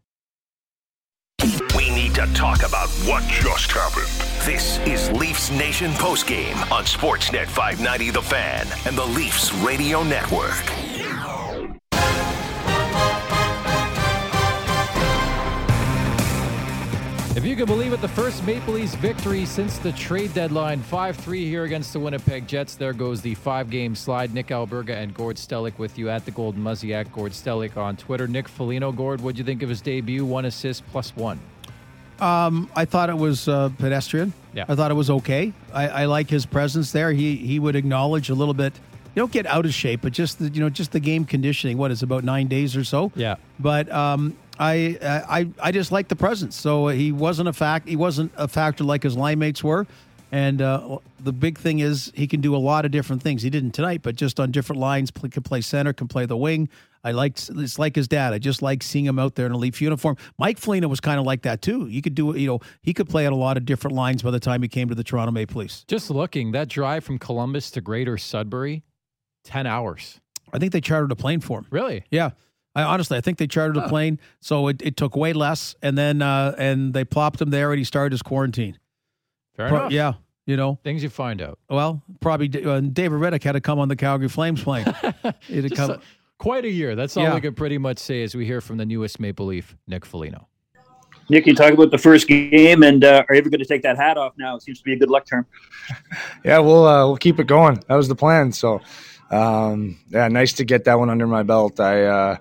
We need to talk about what just happened. This is Leafs Nation postgame on Sportsnet 590 The Fan and the Leafs Radio Network. If you can believe it, the first Maple Leafs victory since the trade deadline, 5 3 here against the Winnipeg Jets. There goes the five game slide. Nick Alberga and Gord Stellick with you at the Golden Muzzy at Gord Stellick on Twitter. Nick Foligno, Gord, what'd you think of his debut? One assist plus one. Um, I thought it was uh, pedestrian. Yeah. I thought it was okay. I, I like his presence there. He he would acknowledge a little bit. You don't get out of shape, but just the, you know just the game conditioning. What is about nine days or so? Yeah. But um, I I I just like the presence. So he wasn't a fact. He wasn't a factor like his line mates were. And uh, the big thing is he can do a lot of different things. He didn't tonight, but just on different lines, play, can play center, can play the wing. I like it's like his dad. I just like seeing him out there in a Leaf uniform. Mike Foligno was kind of like that too. He could do you know he could play at a lot of different lines by the time he came to the Toronto Maple Leafs. Just looking, that drive from Columbus to Greater Sudbury, 10 hours. I think they chartered a plane for him. Really? Yeah. I honestly, I think they chartered a plane, so it, it took way less, and then uh, and they plopped him there, and he started his quarantine. Fair Pro- enough. Yeah, you know, Things you find out. well, probably uh, David Rittich had to come on the Calgary Flames plane. <laughs> He'd come- a- quite a year. That's all Yeah. we can pretty much say as we hear from the newest Maple Leaf, Nick Foligno. Nick, you talk about the first game, and uh, are you ever going to take that hat off now? It seems to be a good luck term. <laughs> yeah, we'll uh, we'll keep it going. That was the plan. So, um, yeah, nice to get that one under my belt. I uh,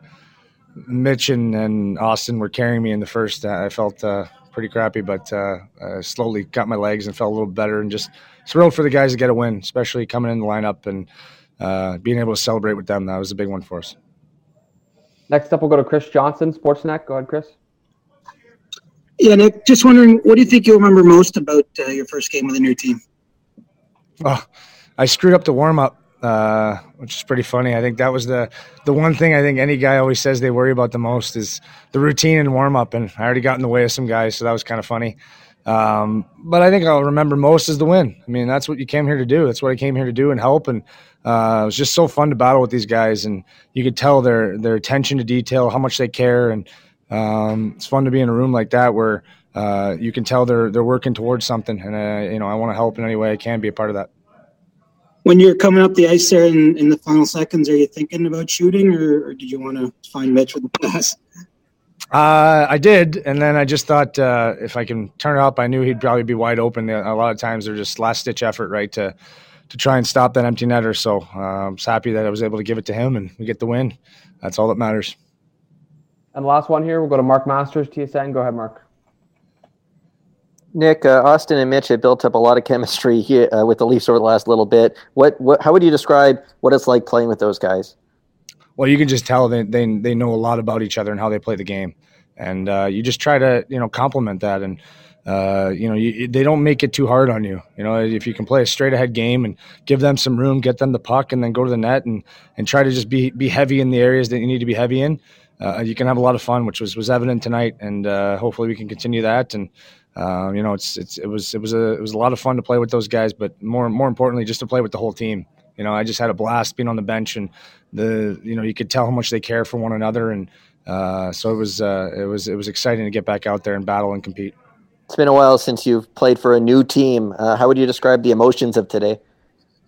Mitch and, and Auston were carrying me in the first. I felt uh, pretty crappy, but uh, I slowly got my legs and felt a little better. And just thrilled for the guys to get a win, especially coming in the lineup and uh, being able to celebrate with them. That was a big one for us. Next up, we'll go to Chris Johnson, Sportsnet. Go ahead, Chris. Yeah, Nick, just wondering, what do you think you'll remember most about uh, your first game with a new team? Oh, I screwed up the warm up, uh, which is pretty funny. I think that was the the one thing I think any guy always says they worry about the most is the routine and warm up, and I already got in the way of some guys, so that was kind of funny. Um, but I think I'll remember most is the win. I mean, that's what you came here to do. That's what I came here to do and help. And uh, it was just so fun to battle with these guys, and you could tell their their attention to detail, how much they care, and um, it's fun to be in a room like that where uh, you can tell they're they're working towards something. And uh, you know, I want to help in any way I can, be a part of that. When you're coming up the ice there in, in the final seconds, are you thinking about shooting, or, or did you want to find Mitch with the pass? Uh, I did, and then I just thought uh, if I can turn it up, I knew he'd probably be wide open. A lot of times they're just last ditch effort, right, to to try and stop that empty netter. So uh, I'm just happy that I was able to give it to him, and we get the win. That's all that matters. And the last one here, we'll go to Mark Masters, TSN. Go ahead, Mark. Nick, uh, Auston, and Mitch have built up a lot of chemistry <laughs> here uh, with the Leafs over the last little bit. What, what, how would you describe what it's like playing with those guys? Well, you can just tell they they they know a lot about each other and how they play the game, and uh, you just try to you know complement that and. Uh, you know, you, they don't make it too hard on you. You know, if you can play a straight ahead game and give them some room, get them the puck, and then go to the net and and try to just be be heavy in the areas that you need to be heavy in, uh, you can have a lot of fun, which was was evident tonight, and uh, hopefully we can continue that. And uh, you know, it's it's it was it was a it was a lot of fun to play with those guys, but more more importantly, just to play with the whole team. You know, I just had a blast being on the bench, and the you know you could tell how much they care for one another, and uh, so it was uh, it was it was exciting to get back out there and battle and compete. It's been a while since you've played for a new team. Uh, how would you describe the emotions of today?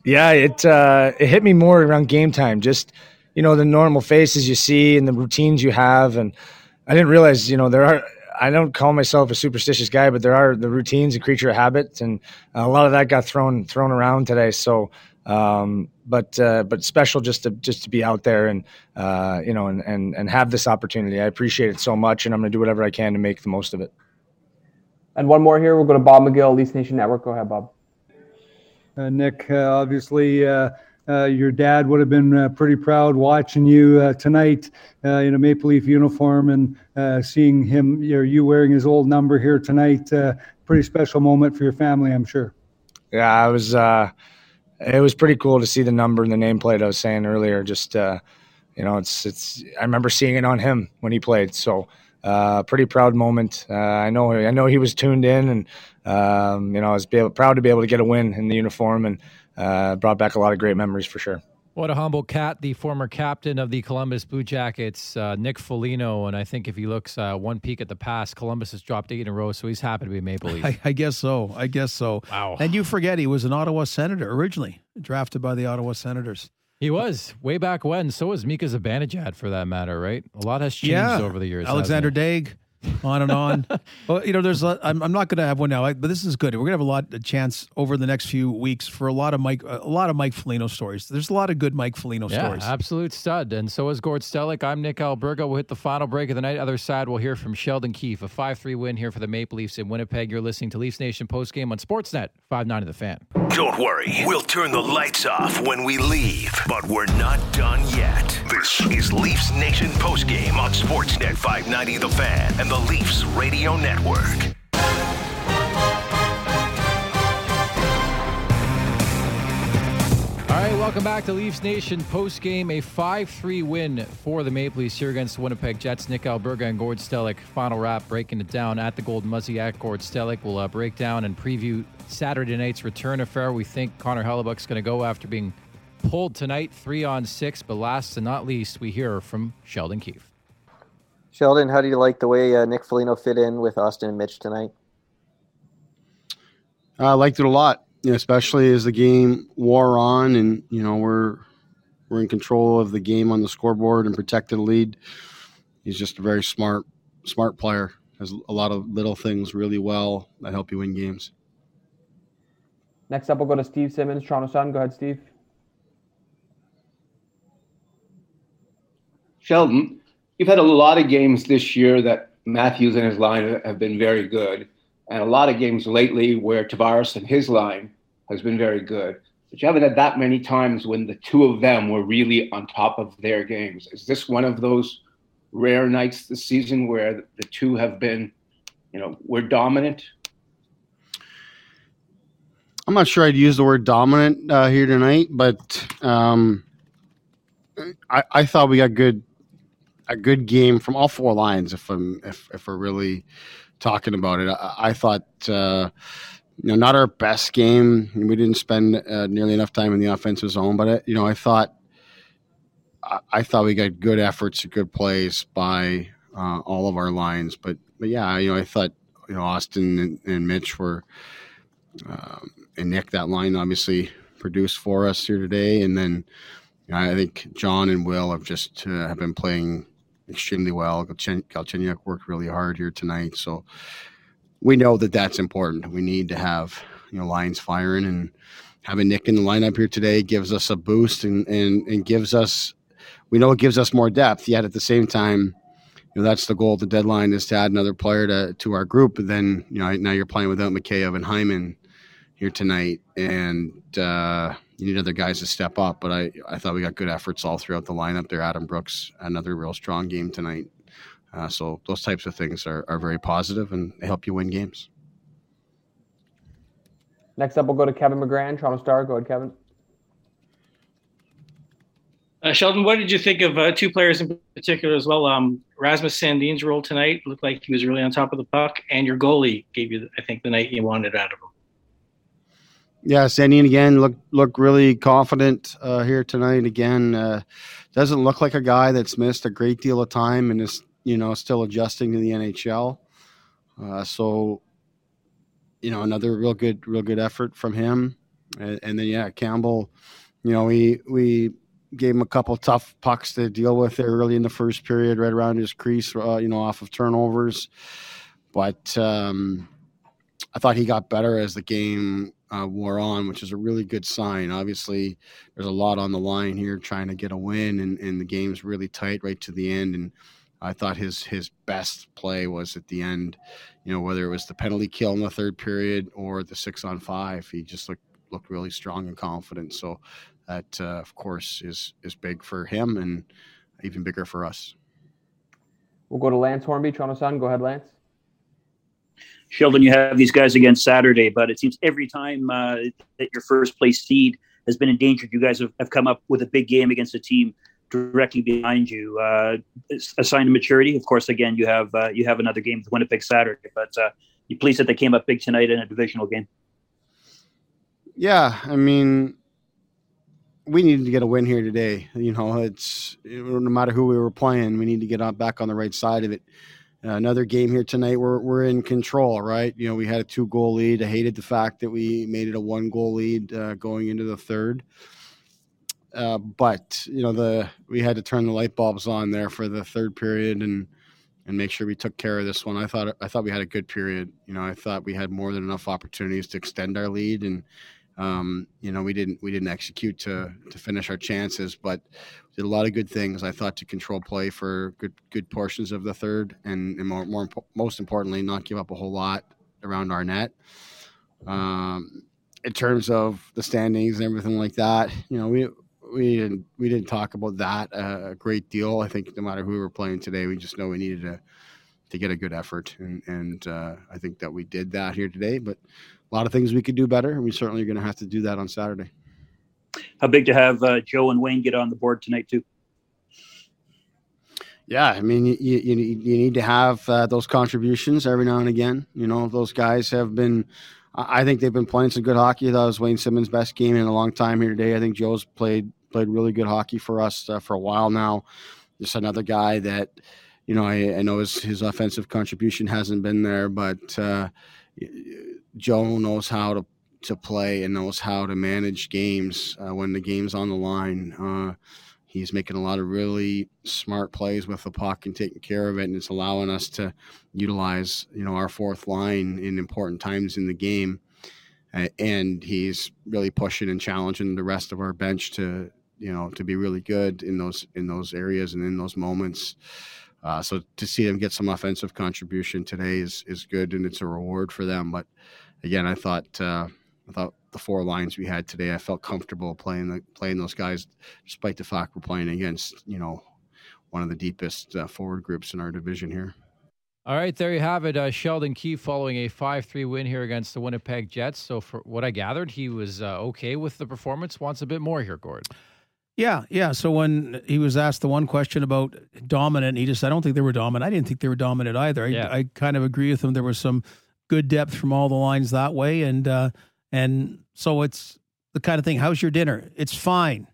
Yeah, it uh, it hit me more around game time. Just you know the normal faces you see and the routines you have, and I didn't realize you know there are. I don't call myself a superstitious guy, but there are the routines and creature of habit, and a lot of that got thrown thrown around today. So, um, but uh, but special just to just to be out there and uh, you know and, and and have this opportunity. I appreciate it so much, and I'm going to do whatever I can to make the most of it. And one more here. We'll go to Bob McGill, Leafs Nation Network. Go ahead, Bob. Uh, Nick, uh, obviously, uh your dad would have been uh, pretty proud watching you uh, tonight in a Maple Leaf uniform and seeing him, you, know, you wearing his old number here tonight. pretty special moment for your family, I'm sure. Yeah, I was. it was pretty cool to see the number and the nameplate. I was saying earlier. Just you know, it's it's. I remember seeing it on him when he played. So uh, pretty proud moment. Uh, I know I know he was tuned in, and um, you know I was able, proud to be able to get a win in the uniform, and uh, brought back a lot of great memories for sure. What a humble cat, the former captain of the Columbus Blue Jackets, uh, Nick Foligno. And I think if he looks uh, one peek at the past, Columbus has dropped eight in a row, so he's happy to be Maple Leaf. <laughs> I, I guess so. I guess so. Wow. And you forget he was an Ottawa Senator originally, drafted by the Ottawa Senators. He was way back when. So was Mika Zibanejad, for that matter, right? A lot has changed yeah. over the years. Alexandre Daigle on and on. <laughs> well, you know, there's a, I'm, I'm not going to have one now, but this is good. We're going to have a lot of chance over the next few weeks for a lot of Mike, a lot of Mike Foligno stories. There's a lot of good Mike Foligno yeah, stories. absolute stud. And so is Gord Stellick. I'm Nick Alberga. We'll hit the final break of the night. Other side, we'll hear from Sheldon Keefe, a 5-3 win here for the Maple Leafs in Winnipeg. You're listening to Leafs Nation postgame on Sportsnet 5-9 of The Fan. Don't worry. We'll turn the lights off when we leave, but we're not done yet. This is Leafs Nation postgame on Sportsnet 590 The Fan and the Leafs Radio Network. All right, welcome back to Leafs Nation post game. A 5 3 win for the Maple Leafs here against the Winnipeg Jets. Nick Alberga and Gord Stellick. Final wrap breaking it down at the Golden Muzzy at Gord Stellick. We'll uh, break down and preview Saturday night's return affair. We think Connor Hellebuyck's going to go after being pulled tonight, three on six. But last and not least, we hear from Sheldon Keefe. Sheldon, how do you like the way uh, Nick Foligno fit in with Auston and Mitch tonight? I liked it a lot, you know, especially as the game wore on, and you know we're we're in control of the game on the scoreboard and protected the lead. He's just a very smart smart player. Has a lot of little things really well that help you win games. Next up, we'll go to Steve Simmons, Toronto Sun. Go ahead, Steve. Sheldon, you've had a lot of games this year that Matthews and his line have been very good, and a lot of games lately where Tavares and his line has been very good. But you haven't had that many times when the two of them were really on top of their games. Is this one of those rare nights this season where the two have been, you know, we're dominant? I'm not sure I'd use the word dominant uh, here tonight, but um, I, I thought we got good a good game from all four lines. If I'm if if we're really talking about it, I, I thought uh, you know not our best game. We didn't spend uh, nearly enough time in the offensive zone, but uh, you know I thought I, I, thought we got good efforts, good plays by uh, all of our lines. But but yeah, you know I thought you know Auston and, and Mitch were um, and Nick that line obviously produced for us here today, and then. I think John and Will have just uh, have been playing extremely well. Galchenyuk worked really hard here tonight, so we know that that's important. We need to have you know lines firing and having Nick in the lineup here today gives us a boost and and, and gives us we know it gives us more depth. Yet at the same time, you know that's the goal. The deadline is to add another player to to our group. But then you know now you're playing without Mikheyev and Hyman here tonight, and uh, you need other guys to step up. But I, I thought we got good efforts all throughout the lineup there. Adam Brooks, another real strong game tonight. Uh, so those types of things are, are very positive and they help you win games. Next up, we'll go to Kevin McGran, Toronto Star. Go ahead, Kevin. Uh, Sheldon, what did you think of uh, two players in particular as well? Um, Rasmus Sandin's role tonight looked like he was really on top of the puck, and your goalie gave you, I think, the night you wanted out of him. Yeah, Sandin again look look really confident uh, here tonight. Again, uh, doesn't look like a guy that's missed a great deal of time and is you know still adjusting to the NHL. Uh, so, you know, another real good real good effort from him. And, and, then yeah, Campbell. You know, we we gave him a couple tough pucks to deal with there early in the first period, right around his crease. Uh, you know, off of turnovers, but. Um, I thought he got better as the game uh, wore on, which is a really good sign. Obviously, there's a lot on the line here trying to get a win, and, and the game's really tight right to the end. And I thought his his best play was at the end. You know, whether it was the penalty kill in the third period or the six on five, he just looked looked really strong and confident. So that, uh, of course, is is big for him and even bigger for us. We'll go to Lance Hornby, Toronto Sun. Go ahead, Lance. Sheldon, you have these guys again Saturday, but it seems every time uh, that your first place seed has been endangered, you guys have, have come up with a big game against a team directly behind you. Uh, a sign of maturity. Of course, again, you have uh, you have another game with Winnipeg Saturday, but uh, you pleased that they came up big tonight in a divisional game. Yeah, I mean, we needed to get a win here today. You know, it's no matter who we were playing, we need to get on back on the right side of it. Another game here tonight. We're we're in control, right? You know, we had a two goal lead. I hated the fact that we made it a one goal lead uh, going into the third. Uh, but you know, the we had to turn the light bulbs on there for the third period and and make sure we took care of this one. I thought I thought we had a good period. You know, I thought we had more than enough opportunities to extend our lead and um, you know, we didn't we didn't execute to to finish our chances, but did a lot of good things. I thought to control play for good good portions of the third, and, and more, more most importantly, not give up a whole lot around our net. Um, in terms of the standings and everything like that, you know, we we didn't we didn't talk about that a great deal. I think no matter who we were playing today, we just know we needed to to get a good effort, and and uh, I think that we did that here today. But a lot of things we could do better, and we certainly are going to have to do that on Saturday. How big to have uh, Joe and Wayne get on the board tonight too? Yeah, I mean, you you, you need to have uh, those contributions every now and again. You know, those guys have been. I think they've been playing some good hockey. That was Wayne Simmonds' best game in a long time here today. I think Joe's played played really good hockey for us uh, for a while now. Just another guy that, you know, I, I know his his offensive contribution hasn't been there, but uh, Joe knows how to to play and knows how to manage games uh, when the game's on the line. Uh, he's making a lot of really smart plays with the puck and taking care of it, and it's allowing us to utilize you know our fourth line in important times in the game. Uh, and he's really pushing and challenging the rest of our bench to you know to be really good in those in those areas and in those moments. Uh, so to see them get some offensive contribution today is is good, and it's a reward for them. But again, I thought uh, I thought the four lines we had today, I felt comfortable playing the, playing those guys, despite the fact we're playing against you know one of the deepest uh, forward groups in our division here. All right, there you have it. Uh, Sheldon Keefe following a 5 3 win here against the Winnipeg Jets. So, for what I gathered, he was uh, okay with the performance, wants a bit more here, Gord. Yeah, yeah. So when he was asked the one question about dominant, he just, I don't think they were dominant. I didn't think they were dominant either. I, Yeah. I kind of agree with him. There was some good depth from all the lines that way, and uh, and so it's the kind of thing. How's your dinner? It's fine.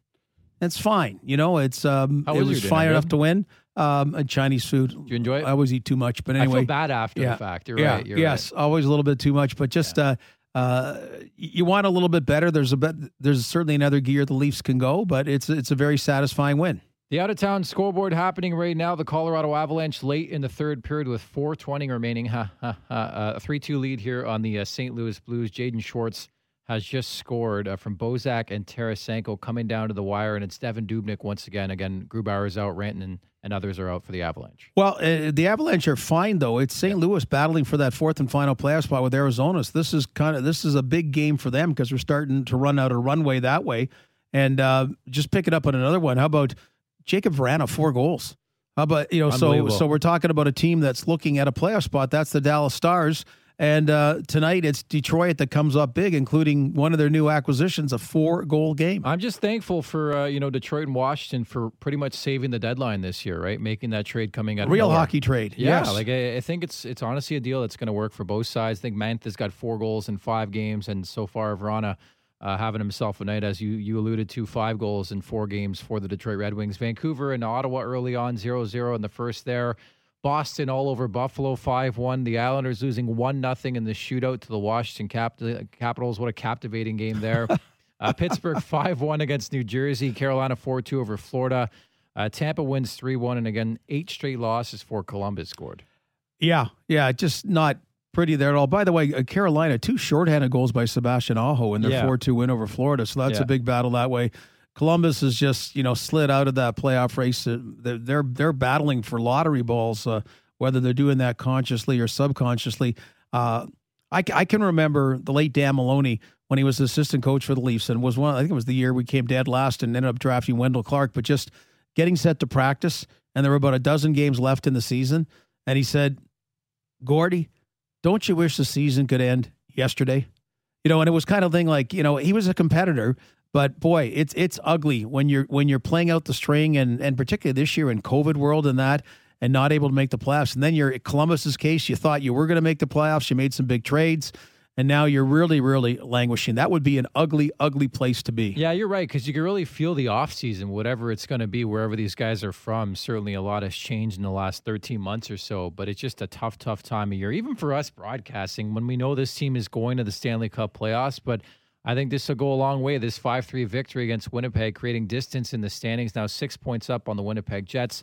It's fine. You know, it's um, How it was was fine enough to win. Um, a Chinese food. Do you enjoy it? I always eat too much, but I feel anyway, bad after the yeah, fact. You're yeah, right, you're yes, always a little bit too much, but just uh, uh, you want a little bit better. There's a bit. There's certainly another gear the Leafs can go, but it's it's a very satisfying win. The out of town scoreboard happening right now. The Colorado Avalanche late in the third period with 420 remaining. Ha, ha, ha. Uh, A 3 2 lead here on the uh, St. Louis Blues. Jaden Schwartz has just scored uh, from Bozak and Tarasenko coming down to the wire, and it's Devan Dubnyk once again. Again, Grubauer is out, Rantanen and, and others are out for the Avalanche. Well, uh, the Avalanche are fine though. It's St. Louis battling for that fourth and final playoff spot with Arizona. So this is kind of this is a big game for them because we're starting to run out of runway that way. And uh, just pick it up on another one. How about Jakub Vrana, four goals? How about you know? So so we're talking about a team that's looking at a playoff spot. That's the Dallas Stars. And uh, tonight it's Detroit that comes up big, including one of their new acquisitions, a four-goal game. I'm just thankful for uh, you know Detroit and Washington for pretty much saving the deadline this year, right? Making that trade coming out Real hockey trade, Yeah, yes. like I, I think it's it's honestly a deal that's going to work for both sides. I think Mantha's got four goals in five games, and so far Vrana uh, having himself a night, as you you alluded to, five goals in four games for the Detroit Red Wings. Vancouver and Ottawa early on 0-0 in the first there. Boston all over Buffalo 5-1. The Islanders losing 1 nothing in the shootout to the Washington Cap- Capitals. What a captivating game there. <laughs> uh, Pittsburgh 5-1 against New Jersey. Carolina 4-2 over Florida. Uh, Tampa wins 3-1 and again 8 straight losses for Columbus scored. Yeah, yeah, just not pretty there at all. By the way, uh, Carolina, two shorthanded goals by Sebastian Aho in their Yeah. 4 2 win over Florida. So that's Yeah. a big battle that way. Columbus has just you know slid out of that playoff race. Uh, They're they're, they're battling for lottery balls, uh, whether they're doing that consciously or subconsciously. Uh, I, I can remember the late Dan Maloney when he was assistant coach for the Leafs and was one. I think it was the year we came dead last and ended up drafting Wendel Clark, but just getting set to practice, and there were about a dozen games left in the season, and he said, "Gordy, don't you wish the season could end yesterday?" You know, and it was kind of thing like you know he was a competitor, but boy, it's it's ugly when you're when you're playing out the string, and and particularly this year in COVID world and that, and not able to make the playoffs. And then you're Columbus's case, you thought you were going to make the playoffs, you made some big trades, and now you're really really languishing. That would be an ugly ugly place to be. Yeah, you're right because you can really feel the offseason, whatever it's going to be, wherever these guys are from. Certainly, a lot has changed in the last 13 months or so, but it's just a tough, tough time of year, even for us broadcasting when we know this team is going to the Stanley Cup playoffs. But I think this will go a long way. This 5 3 victory against Winnipeg, creating distance in the standings, now six points up on the Winnipeg Jets.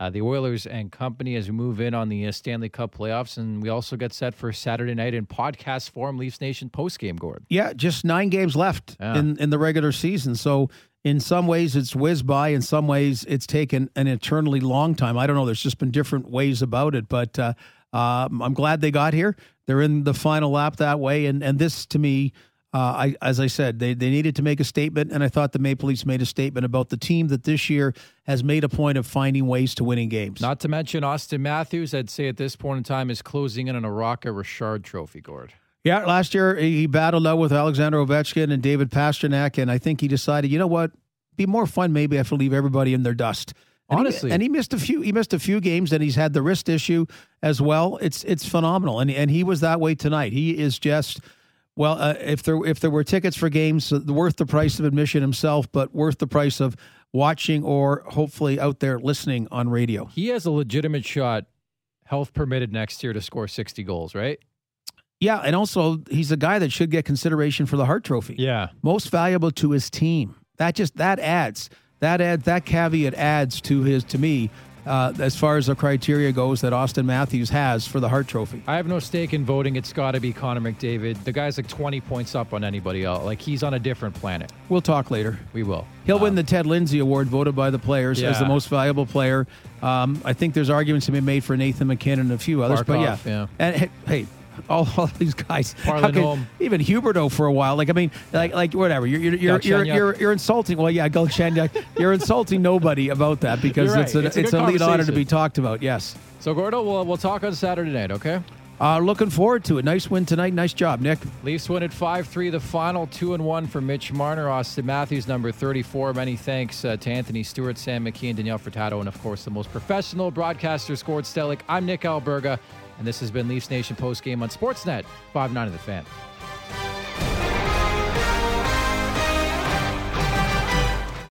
Uh, the Oilers and company as we move in on the uh, Stanley Cup playoffs. And we also get set for Saturday night in podcast form, Leafs Nation postgame, Gord. Yeah, just nine games left Yeah. in, in the regular season. So in some ways it's whizzed by. In some ways it's taken an eternally long time. I don't know. There's just been different ways about it, but uh, um, I'm glad they got here. They're in the final lap that way, and and this to me. Uh, I, as I said, they, they needed to make a statement, and I thought the Maple Leafs made a statement about the team that this year has made a point of finding ways to winning games. Not to mention Auston Matthews, I'd say at this point in time, is closing in on a Rocket Richard trophy, Gord. Yeah, last year he battled out with Alexander Ovechkin and David Pastrnak, and I think he decided, you know what, be more fun maybe if I leave everybody in their dust. And he- Honestly. and he missed a few. He missed a few games, and he's had the wrist issue as well. It's it's phenomenal, and and he was that way tonight. He is just. Well, uh, if there if there were tickets for games, uh, worth the price of admission himself, but worth the price of watching or hopefully out there listening on radio. He has a legitimate shot, health permitted next year, to score 60 goals, right? Yeah, and also he's a guy that should get consideration for the Hart Trophy. Yeah. most valuable to his team. That just that adds that add that caveat adds to his to me uh, as far as the criteria goes that Auston Matthews has for the Hart Trophy. I have no stake in voting. It's got to be Connor McDavid. The guy's like 20 points up on anybody else. Like he's on a different planet. We'll talk later. We will. He'll win the Ted Lindsay Award voted by the players as the most valuable player. Um, I think there's arguments to be made for Nathan MacKinnon and a few others, but yeah, yeah. And hey, hey, <laughs> all, all these guys, could- even Huberdeau for a while. Like I mean, like like whatever. You're you're you're you're, you're, you're insulting. Well, yeah, Galchenyuk. you're insulting nobody about that <laughs> because right. it's a, It's it's a a, lead honor to be talked about. Yes. So, Gordo, we'll, we'll talk on Saturday night, okay? Uh, looking forward to it. Nice win tonight. Nice job, Nick. Leafs win at 5 3, the final 2 and 1 for Mitch Marner, Auston Matthews, number 34. Many thanks uh, to Anthony Stewart, Sam McKee, and Danielle Furtado, and of course, the most professional broadcaster, Scored Stellick. I'm Nick Alberga, and this has been Leafs Nation Post Game on Sportsnet 5 9 of the Fan.